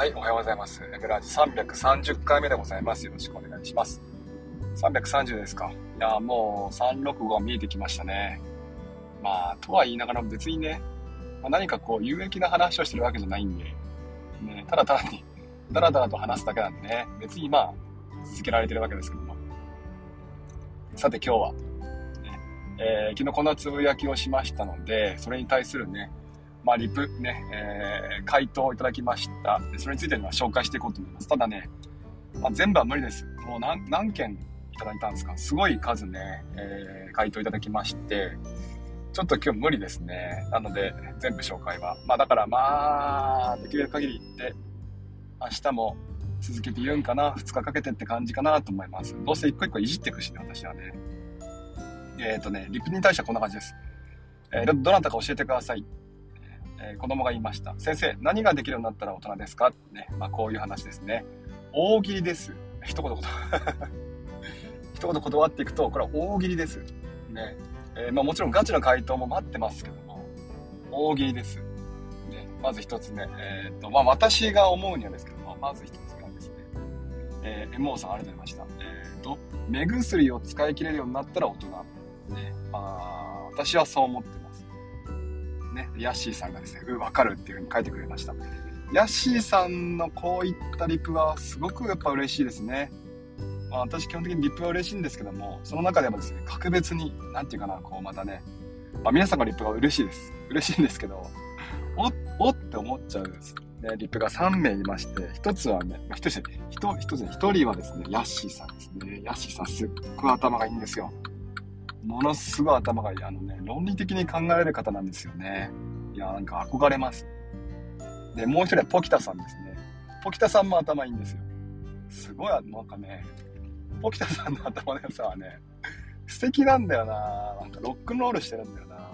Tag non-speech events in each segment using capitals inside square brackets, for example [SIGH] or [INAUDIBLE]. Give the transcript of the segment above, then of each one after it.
はい、おはようございます。エブラージ330回目でございます。よろしくお願いします。330ですか。いや、もう365見えてきましたね。まあ、とは言いながら別にね、まあ、何かこう有益な話をしてるわけじゃないんで、ね、ただただに、だらだらと話すだけなんでね、別にまあ、続けられてるわけですけども。さて今日は、ねえー、昨日こんなつぶやきをしましたので、それに対するね、まあ、リプね、えー、回答をいただきました。それについては紹介していこうと思います。ただね、まあ、全部は無理です。もう何何件いただいたんですか？すごい数ね、えー、回答いただきまして、ちょっと今日無理ですね。なので、全部紹介は。まあだからまあ、できる限り言って、明日も続けて言うんかな、2日かけてって感じかなと思います。どうせ一個一個いじっていくしね、私はね。えっ、ー、とね、リプに対してはこんな感じです。えー、どなたか教えてください。えー、子供が言いました。先生、何ができるようになったら大人ですか？ね。まあ、こういう話ですね。大喜利です。一言 [LAUGHS] 一言断っていくと、これは大喜利です。ね。えー、まあ、もちろんガチの回答も待ってますけども、大喜利です。ね、まず一つ目。えっ、と、まあ、私が思うにはですけども、まず一つ目はですね、えー、MO さんありがとうございました。えっ、と、目薬を使い切れるようになったら大人。ね。まあ、私はそう思ってね、ヤッシーさんがですね、うん、わかるっていう風に書いてくれました。ヤッシーさんのこういったリプはすごくやっぱ嬉しいですね。まあ、私基本的にリプは嬉しいんですけども、その中でもですね、格別に、なんていうかな、こうまたね、まあ、皆さんのリプが嬉しいです。嬉しいんですけど、お、おって思っちゃうですね、リプが3名いまして、1つはね、1つ、1つ、1人はですね、ヤッシーさんですね。ヤッシーさんすっごい頭がいいんですよ。ものすごい頭がいい。あのね、論理的に考えられる方なんですよね。いや、なんか憧れます。で、もう一人はポキタさんですね。ポキタさんも頭いいんですよ。すごい、なんかね、ポキタさんの頭の良さはね、素敵なんだよななんかロックンロールしてるんだよな、ね、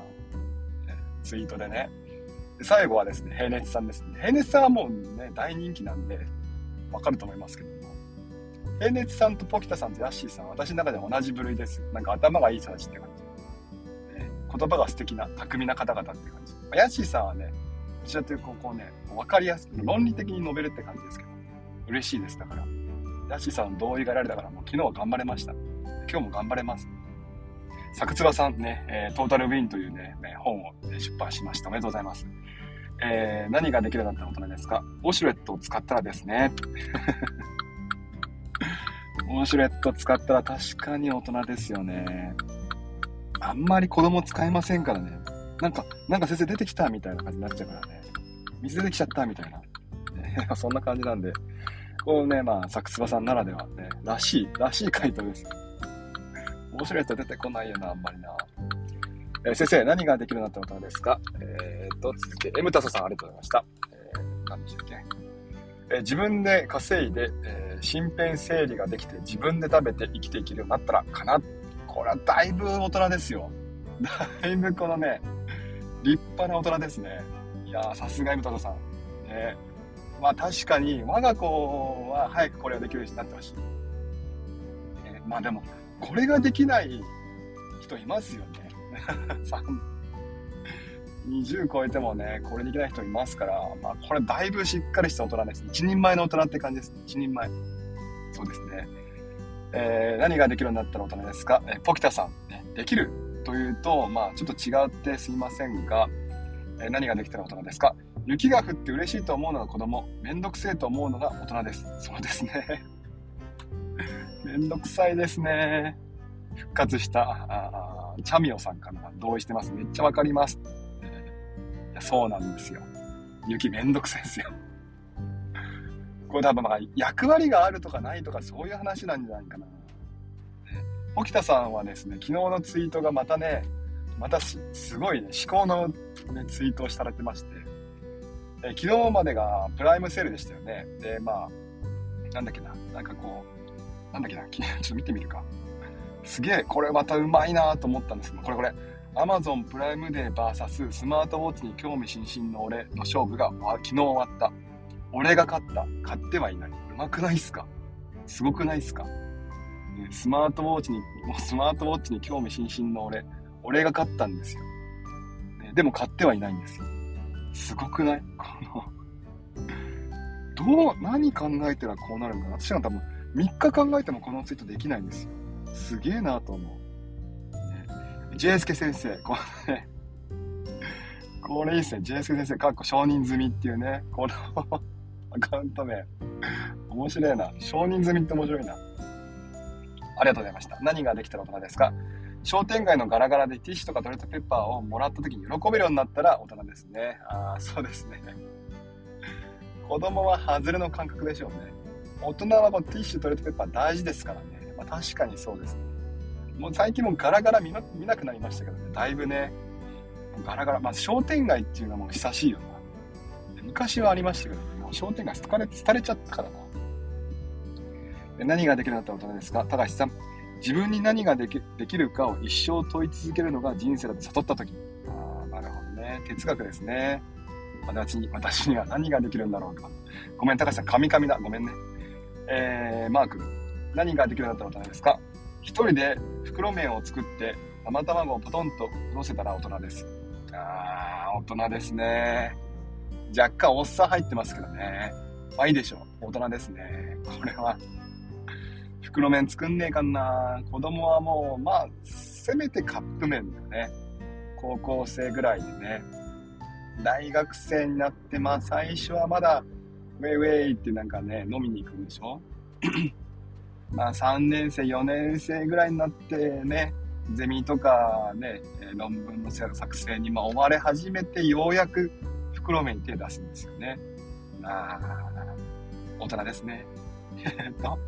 ツイートでね。で最後はですね、平熱さんですね。平熱さんはもうね、大人気なんで、わかると思いますけど。平熱さんとポキタさんとヤッシーさん私の中で同じ部類です。なんか頭がいい人たちって感じ。ね、言葉が素敵な、巧みな方々って感じ。ヤッシーさんはね、どちらというとこうね、分かりやすく、論理的に述べるって感じですけど、嬉しいです。だから。ヤッシーさんの同意が得られたから、もう昨日は頑張れました。今日も頑張れます。作つばさんね、えー、トータルウィンというね、本を出版しました。おめでとうございます。えー、何ができるようになった大人ですか？ウォシュレットを使ったらですね。ウォシュレット使ったら確かに大人ですよね。あんまり子供使えませんからね。なんか、なんか先生出てきたみたいな感じになっちゃうからね。水出てきちゃったみたいな。ね、そんな感じなんで、こうね、まあ、サクスバさんならではね、らしい、らしい回答です。ウォシュレット出てこないよな、あんまりな。えー、先生、何ができるようになった大人ですか？えー、と、続け、エムタサさんありがとうございました。えー、何でしたっけ？えー、自分で稼いで、えー身辺整理ができて自分で食べて生きていけるようになったらかな。これはだいぶ大人ですよ。だいぶこのね、立派な大人ですね。いやさすが M 太郎さん。ね、まあ確かに我が子は早くこれができるようになってほしい。ね、まあでも、これができない人いますよね。[LAUGHS] 20超えてもね、これできない人いますから、まあ、これだいぶしっかりした大人です。一人前の大人って感じです。一人前。そうですね。えー、何ができるようになったら大人ですか、えー、ポキタさん、ね、できるというと、まあ、ちょっと違ってすいませんが、えー、何ができたら大人ですか？雪が降って嬉しいと思うのが子供、めんどくせえと思うのが大人です。そうですね。[LAUGHS] めんどくさいですね。復活した、あチャミオさんかな。同意してます。めっちゃわかります。そうなんですよ。雪めんどくさいですよ。これ多分まあ役割があるとかないとかそういう話なんじゃないかな。沖田さんはですね、昨日のツイートがまたね、またすごいね、思考の、ね、ツイートをされてまして、え昨日までがプライムセールでしたよね。で、まあ、なんだっけな、なんかこう、なんだっけな、ちょっと見てみるか。すげえ、これまたうまいなと思ったんですけど、これこれ、Amazon プライムデー VS スマートウォッチに興味津々の俺の勝負が昨日終わった。俺が勝った。勝ってはいない。うまくないっすか？すごくないっすか、ね、スマートウォッチに、もうスマートウォッチに興味津々の俺、俺が勝ったんですよ。ね、でも勝ってはいないんですよ。すごくない？このどう、何考えてらこうなるんかな私は多分3日考えてもこのツイートできないんですよ。すげえなと思う。JSK 先生、これね、これいいっすね。JSK 先生、かっこ承認済みっていうね、このアカウント名。面白いな。承認済みって面白いな。ありがとうございました。何ができたら大人ですか？商店街のガラガラでティッシュとかトイレットペッパーをもらった時に喜べるようになったら大人ですね。ああ、そうですね。子供は外れの感覚でしょうね。大人はこうティッシュ、トイレットペッパー大事ですからね。まあ、確かにそうですね。もう最近もガラガラ見見なくなりましたけどね。だいぶね。ガラガラ。まあ商店街っていうのはもう久しいよな。昔はありましたけど、ね、もう商店街廃れ廃れちゃったからな。で何ができるんだったら大人ですか？高橋さん。自分に何ができできるかを一生問い続けるのが人生だと悟った時。ああ、なるほどね。哲学ですね。私に、私には何ができるんだろうか。ごめん、高橋さん、カミカミだ。ごめんね。えー、マーク。何ができるんだったら大人ですか？一人で袋麺を作って、生卵をポトンと乗せたら大人です。あー、大人ですね。若干おっさん入ってますけどね。まあいいでしょう。大人ですね。これは。袋麺作んねえかんな。子供はもう、まあ、せめてカップ麺だよね。高校生ぐらいでね。大学生になって、まあ最初はまだ、ウェイウェイってなんかね、飲みに行くんでしょ？まあ3年生、4年生ぐらいになってね、ゼミとかね、論文の作成にま追われ始めて、ようやく袋麺に手出すんですよね。まあ、大人ですね。え [LAUGHS] っと、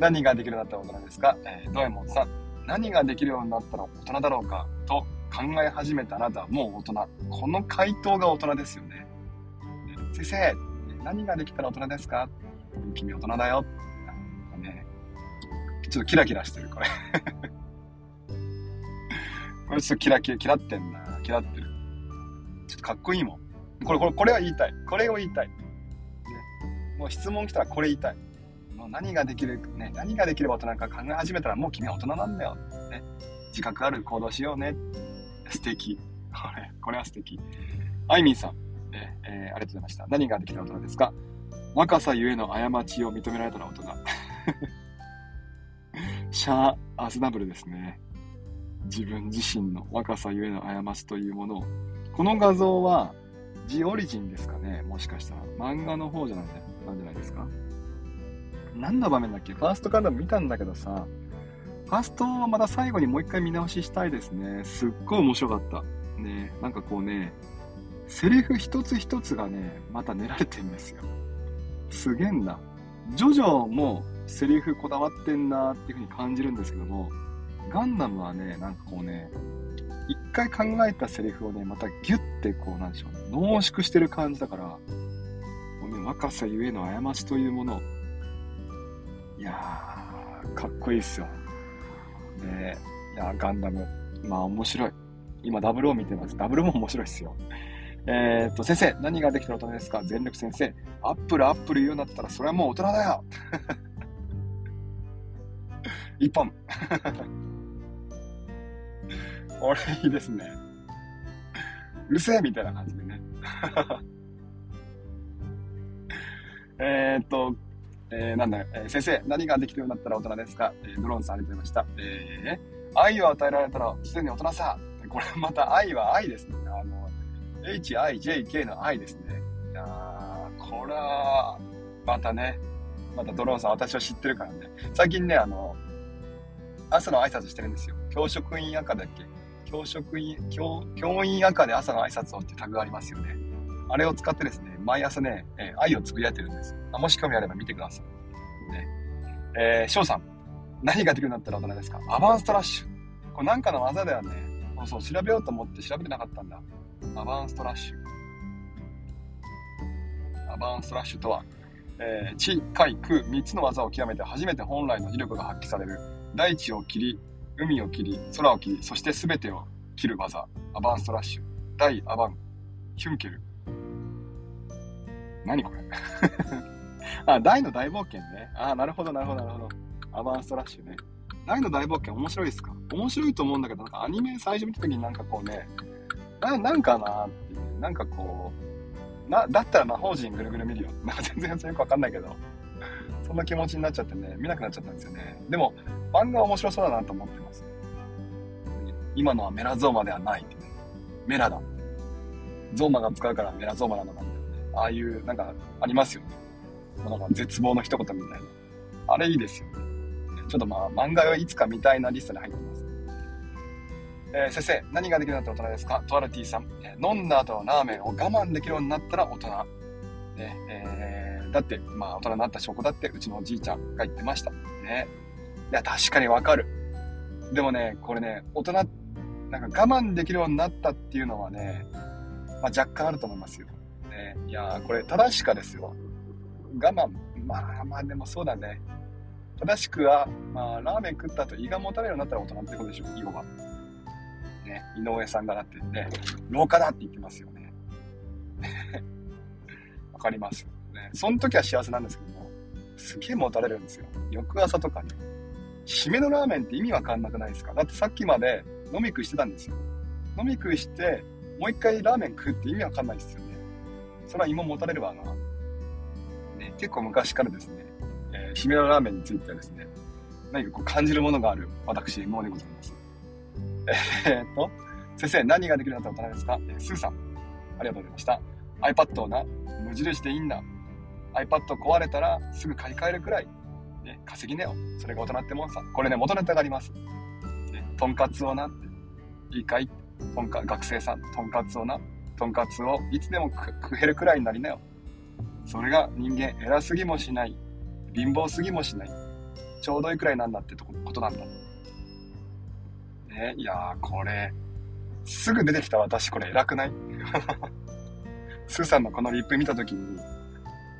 何ができるようになったら大人ですか？えー、ドエモンさん。何ができるようになったら大人だろうか？と考え始めたあなたはもう大人。この回答が大人ですよね。先生、何ができたら大人ですか？君大人だよ。ね、ちょっとキラキラしてる、これ。[LAUGHS] これちょっとキラキラ、キラってんな。キラってる。ちょっとかっこいいもん。これ、これ、これは言いたい。これを言いたい。ね、もう質問来たらこれ言いたい。もう何ができる、ね、何ができれば大人か考え始めたらもう君は大人なんだよ。ね、自覚ある行動しようね。素敵。これ、これは素敵。あいみんさん、ええー、ありがとうございました。何ができた大人ですか？若さゆえの過ちを認められたら大人。シャー・アズナブルですね。自分自身の若さゆえの過ちというものを。この画像は、ジオリジンですかねもしかしたら。漫画の方じゃないなんじゃないですか何の場面だっけ？ファーストカード見たんだけどさ、ファーストはまた最後にもう一回見直ししたいですね。すっごい面白かった。ね、なんかこうね、セリフ一つ一つがね、また練られてんですよ。すげえんだ。ジョジョもセリフこだわってんなっていう風に感じるんですけども、ガンダムはね、なんかこうね、一回考えたセリフをね、またギュッてこう、なんでしょうね、濃縮してる感じだから、もうね、若さゆえの過ちというもの、いやー、かっこいいっすよ。ねいやガンダム、まあ面白い。今、ダブルを見てます。ダブルも面白いっすよ。えー、っと、先生、何ができたら大人ですか？全力先生。アップル、アップル言うんだったら、それはもう大人だよ一本。[LAUGHS] これいいですね。うるせえみたいな感じでね。[LAUGHS] えっと、えー、なんだ、えー、先生、何ができるようになったら大人ですか、えー、ドローンさんありがとうございました。えー、愛を与えられたらすでに大人さ。これまた愛は愛ですね。あの、HIJK の愛ですね。いやこれは、またね、またドローンさん私は知ってるからね。最近ね、あの、朝の挨拶してるんですよ。教職員赤だっけ？教職員、教、教員赤で朝の挨拶をってタグがありますよね。あれを使ってですね、毎朝ね、えー、愛をつぶやいてるんです。あもし興味あれば見てください。ね。えー、翔さん。何ができるようになったら大人ですか？アバンストラッシュ。これなんかの技だよね。そうそう、調べようと思って調べてなかったんだ。アバンストラッシュ。アバンストラッシュとは、えー、地、海、空、三つの技を極めて初めて本来の威力が発揮される。大地を切り、海を切り、空を切り、そして全てを切る技。アバンストラッシュ。大アバン。ヒュンケル。何これ？[LAUGHS] あ、大の大冒険ね。あ、なるほど、なるほど、なるほど。アバンストラッシュね。大の大冒険面白いですか？面白いと思うんだけど、なんかアニメ最初見た時になんかこうね、ななんかなっていう、なんかこうな、だったら魔法陣ぐるぐる見るよ。なんか全然よくわかんないけど。そんな気持ちになっちゃってね、見なくなっちゃったんですよね。でも、漫画は面白そうだなと思ってます。今のはメラゾーマではないってね。メラだ。ゾーマが使うからメラゾーマなのかみたいな。ああいう、なんか、ありますよね。なんか絶望の一言みたいな。あれいいですよね。ちょっとまあ、漫画はいつか見たいなリストに入ってます。えー、先生、何ができるようになったら大人ですか？トアルティさん、えー、飲んだ後のラーメンを我慢できるようになったら大人。ねえ、だって、まあ、大人になった証拠だってうちのおじいちゃんが言ってました。ね。いや、確かにわかる。でもね、これね、大人、なんか我慢できるようになったっていうのはね、まあ、若干あると思いますよ。ね、いやこれ正しかですよ。我慢、まあまあでもそうだね。正しくは、まあ、ラーメン食った後胃がもたれるようになったら大人ってことでしょ、要は。ね、井上さんがだってね、廊下だって言ってますよね。[LAUGHS] わかります。ね、その時は幸せなんですけども、すげえもたれるんですよ。翌朝とかね。締めのラーメンって意味わかんなくないですか？だってさっきまで飲み食いしてたんですよ。飲み食いして、もう一回ラーメン食うって意味わかんないですよね。それは胃もたれるわな。ね、結構昔からですね、えー、締めのラーメンについてはですね、何かこう感じるものがある私、もうでございます。えー、っと、先生、何ができるんだったら大人ですか、えー、スーさん、ありがとうございました。iPad をな、無印でいいんだ。iPad 壊れたらすぐ買い替えるくらい、ね、稼ぎねよ。それが大人ってもんさ。これね、元ネタがあります。ね、とんかつをなって、いいかい？とんか、学生さん、とんかつをな、とんかつをいつでも食えるくらいになりなよ。それが人間偉すぎもしない、貧乏すぎもしない、ちょうどいいくらいなんだってことなんだ。ね、いやー、これ、すぐ出てきた私、これ偉くない？[LAUGHS] スーさんのこのリップ見たときに、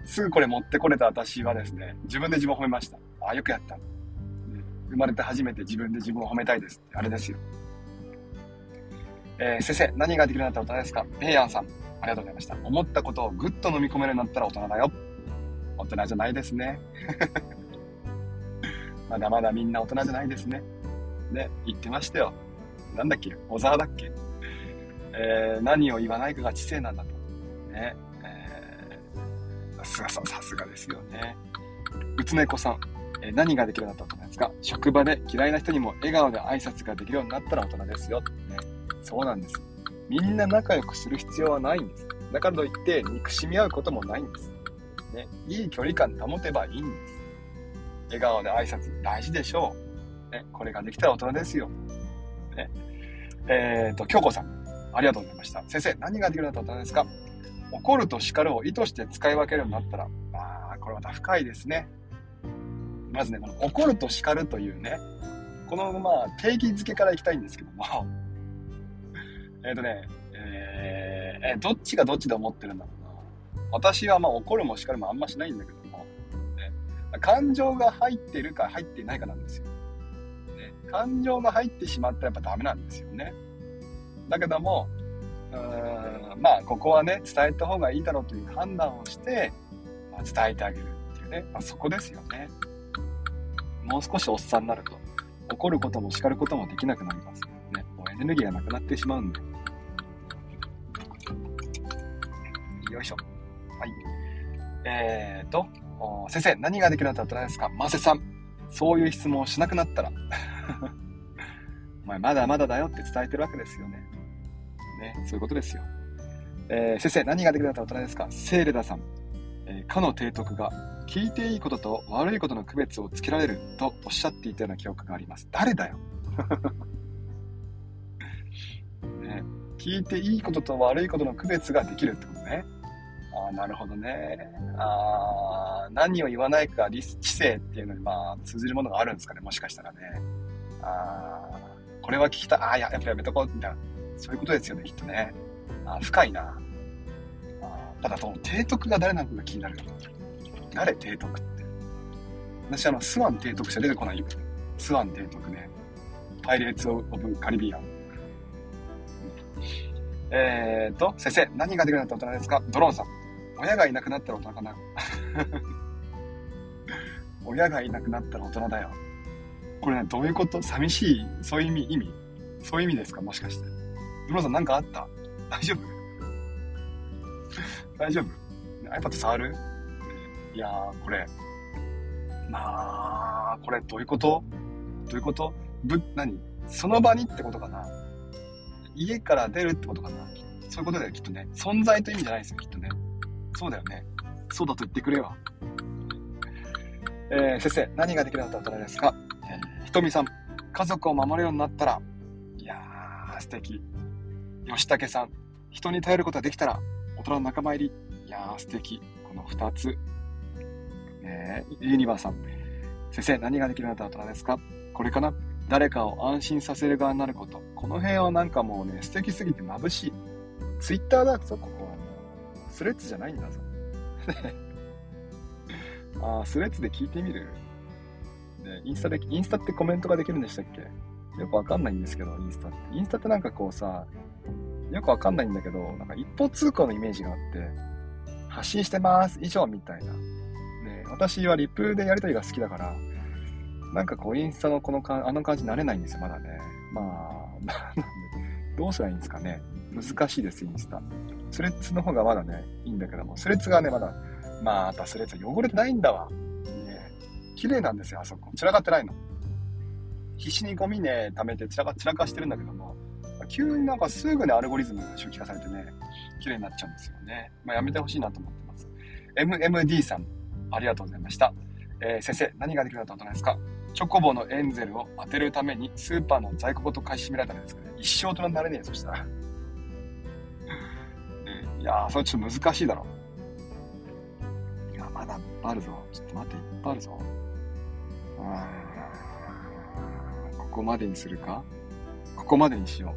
すぐこれ持ってこれた私はですね、自分で自分を褒めました。ああ、よくやった、ね。生まれて初めて自分で自分を褒めたいです、あれですよ。えー、先生、何ができるようになったら大人ですか？ペイヤンさん、ありがとうございました。思ったことをぐっと飲み込めるようになったら大人だよ。大人じゃないですね。[LAUGHS] まだまだみんな大人じゃないですね。ね、言ってましたよ。なんだっけ？小沢だっけ？えー、何を言わないかが知性なんだと。ね。さすがさ、さすがですよね。うつねこさん、えー、何ができるようになった大人ですか？職場で嫌いな人にも笑顔で挨拶ができるようになったら大人ですよ。ね。そうなんです。みんな仲良くする必要はないんです。だからといって憎しみ合うこともないんです。ね。いい距離感保てばいいんです。笑顔で挨拶大事でしょう。ね、これができたら大人ですよ。ね、えっ、ー、と、京子さん、ありがとうございました。先生、何ができるようになったら大人ですか？怒ると叱るを意図して使い分けるようになったら、まあ、これまた深いですね。まずね、この怒ると叱るというね、このまあ定義づけからいきたいんですけども、[LAUGHS] えっとね、えー、えどっちがどっちで思ってるんだろうな。私はまあ怒るも叱るもあんましないんだけども、ね、感情が入ってるか入っていないかなんですよ。ね感情が入ってしまったらやっぱダメなんですよね。だけども、うんまあ、ここはね、伝えた方がいいだろうという判断をして、まあ、伝えてあげるっていうね、まあ、そこですよね。もう少しおっさんになると、怒ることも叱ることもできなくなります。ね、もうエネルギーがなくなってしまうんで。よいしょ。はい。えーと、先生、何ができるんだったらですか？マセさん。そういう質問をしなくなったら [LAUGHS] お前まだまだだよって伝えてるわけですよね。ね、そういうことですよ。えー、先生、何ができるんだったら大人ですか？セーレダさん。えー、かの提督が、聞いていいことと悪いことの区別をつけられるとおっしゃっていたような記憶があります。誰だよ、[LAUGHS] ね、聞いていいことと悪いことの区別ができるってことね。ああ、なるほどね。ああ、何を言わないか、理知性っていうのに、まあ、通じるものがあるんですかね、もしかしたらね。ああ、これは聞きたい。ああ、やっぱやめとこう、みたいな。そういうことですよね、きっとね。あ深いな。あただ、その提督が誰なのかが気になる。誰提督って。私、あの、スワン提督者出てこないよ。スワン提督ね。パイレーツ・オブ・カリビアン。えーと、先生、何ができるようになった大人ですか？ドローンさん。親がいなくなったら大人かな？[LAUGHS] 親がいなくなったら大人だよ。これね、どういうこと？寂しい？そういう意味意味？そういう意味ですか？もしかして。ドロさんなんかあった？[LAUGHS] 大丈夫？大丈夫 ?iPad 触る？いやー、これ。まあ、これどういうこと？どういうこと？ぶ、何？その場にってことかな？家から出るってことかな？そういうことだよ、きっとね。存在という意味じゃないですよ、きっとね。そうだよね。そうだと言ってくれよ。えー、先生、何ができるようになったらですか、えー、ひとみさん、家族を守るようになったら、素敵。吉武さん、人に頼ることができたら、大人の仲間入り。いやー、素敵。この二つ。えー、ユニバーさん、先生、何ができるようになったら大人ですか？これかな？誰かを安心させる側になること。この辺はなんかもうね、素敵すぎて眩しい。ツイッターだぞ、ここは。スレッズじゃないんだぞ。[LAUGHS] あスレッズで聞いてみる？で、インスタで、インスタってコメントができるんでしたっけ？よくわかんないんですけど、インスタって。インスタってなんかこうさ、よくわかんないんだけど、なんか一方通行のイメージがあって、発信してます以上みたいな。ね、私はリプでやりとりが好きだから、なんかこうインスタのこのかあの感じ慣れないんですよ、まだね。まあ、どうしたらいいんですかね。難しいです、インスタ。スレッズの方がまだね、いいんだけども、スレッズがね、まだ、またスレッズ汚れてないんだわ。ね、綺麗なんですよ、あそこ。散らかってないの。必死にゴミね、溜めて散らか散らかしてるんだけども、急になんかすぐね、アルゴリズムが初期化されてね、綺麗になっちゃうんですよね。まあ、やめてほしいなと思ってます。MMD さん、ありがとうございました。えー、先生、何ができるような大人ですか？チョコボのエンゼルを当てるためにスーパーの在庫ごと買い占められたんですかね。一生大人になれねえ、そしたら。[LAUGHS] いやー、それちょっと難しいだろ。いや、まだいっぱいあるぞ。ちょっと待って、いっぱいあるぞ。うん。ここまでにするか？ここまでにしよ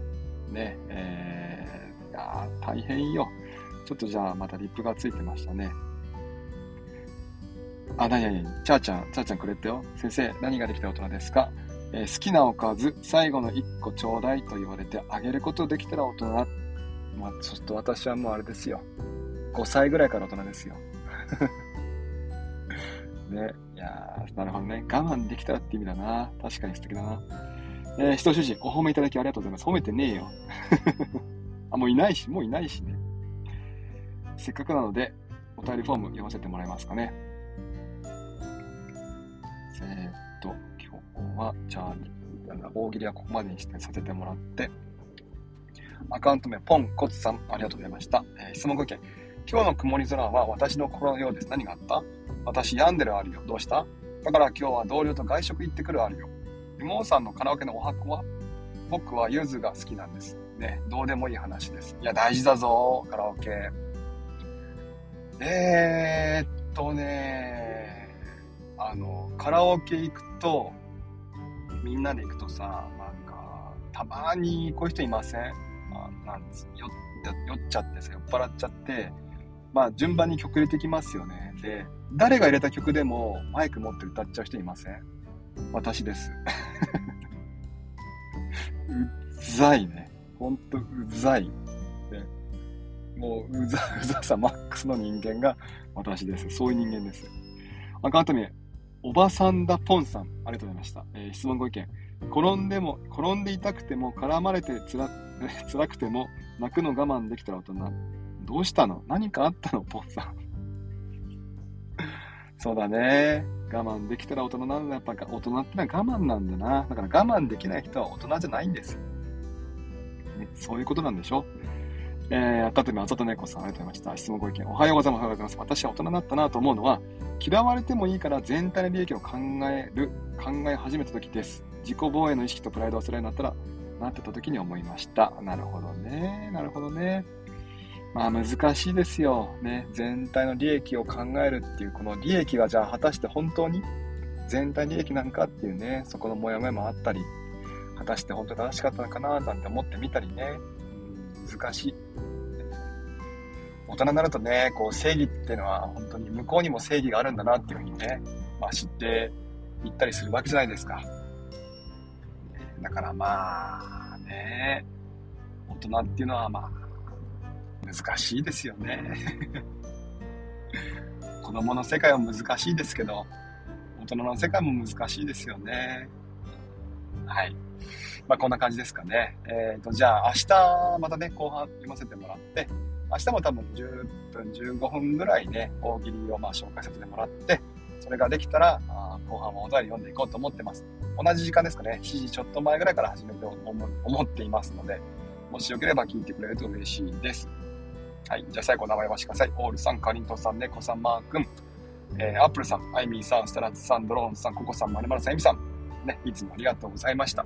う。ね、えー、いや、大変よ。ちょっとじゃあ、またリップがついてましたね。あ、なになに、ちゃーちゃん、ちゃーちゃんくれてよ。先生、何ができた大人ですか、えー、好きなおかず、最後の1個ちょうだいと言われてあげることできたら大人まあ、ちょっと私はもうあれですよ。5歳ぐらいから大人ですよ。[LAUGHS] ね、なるほどね。我慢できたらって意味だな。確かに素敵だな。えー、人主人、お褒めいただきありがとうございます。褒めてねえよ。[LAUGHS] あ、もういないし、もういないしね。せっかくなので、お便りフォーム読ませてもらえますかね。えー、っと、今日は、じゃあ、大喜利はここまでにしてさせてもらって、アカウント名、ポンコツさん、ありがとうございました。えー、質問ご意見。今日の曇り空は私の心のようです。何があった？私病んでるあるよ。どうした？だから今日は同僚と外食行ってくるあるよ。妹さんのカラオケのお箱は僕はゆずが好きなんです。ね、どうでもいい話です。いや、大事だぞ、カラオケ。えー、っとね、あの、カラオケ行くと、みんなで行くとさ、なんか、たまにこういう人いません？あなんです酔酔っちゃってさ酔っ払っちゃってまあ順番に曲入れてきますよね。で誰が入れた曲でもマイク持って歌っちゃう人いません？私です。うざいね。ほんとうざい、ね、もううざうざさマックスの人間が私です。そういう人間です。アカウント名おばさんだポンさんありがとうございました、えー、質問ご意見。転んでも転んでいたくても絡まれてつら [LAUGHS] 辛くても泣くの我慢できたら大人。どうしたの？何かあったの？ポンさん。[LAUGHS] そうだね。我慢できたら大人なんだ。やっぱ大人ってのは我慢なんだな。だから我慢できない人は大人じゃないんです。ね、そういうことなんでしょ？えー、赤富あざと猫さん、ありがとうございました。質問ご意見。おはようございます。おはようございます。私は大人になったなと思うのは、嫌われてもいいから全体の利益を考える、考え始めた時です。自己防衛の意識とプライドを忘れになったら、なってた時に思いました。なるほどね。なるほどね。まあ難しいですよ。ね。全体の利益を考えるっていう、この利益がじゃあ果たして本当に全体利益なんかっていうね、そこのモヤモヤもあったり、果たして本当に正しかったのかななんて思ってみたりね。難しい。大人になるとね、こう正義っていうのは本当に向こうにも正義があるんだなっていうふうにね、まあ知っていったりするわけじゃないですか。だからまあね、大人っていうのはまあ、難しいですよね。[LAUGHS] 子供の世界は難しいですけど、大人の世界も難しいですよね。はい。まあ、こんな感じですかね。えっ、ー、と、じゃあ、明日、またね、後半読ませてもらって、明日も多分10分、15分ぐらいね、大喜利をまあ紹介させてもらって、それができたら、あ後半はお便り読んでいこうと思ってます。同じ時間ですかね、7時ちょっと前ぐらいから始めて思っていますので、もしよければ聞いてくれると嬉しいです。はい。じゃあ最後名前はしてください。オールさん、かりんとさん、ねこさん、マー君、えー、アップルさん、アイミーさん、スタラッツさん、ドローンさん、ココさん、まるまるさん、エミさん。ね、いつもありがとうございました。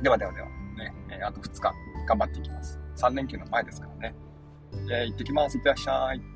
ではではでは、ね、えー、あと2日頑張っていきます。3連休の前ですからね。えー、行ってきます。いってらっしゃい。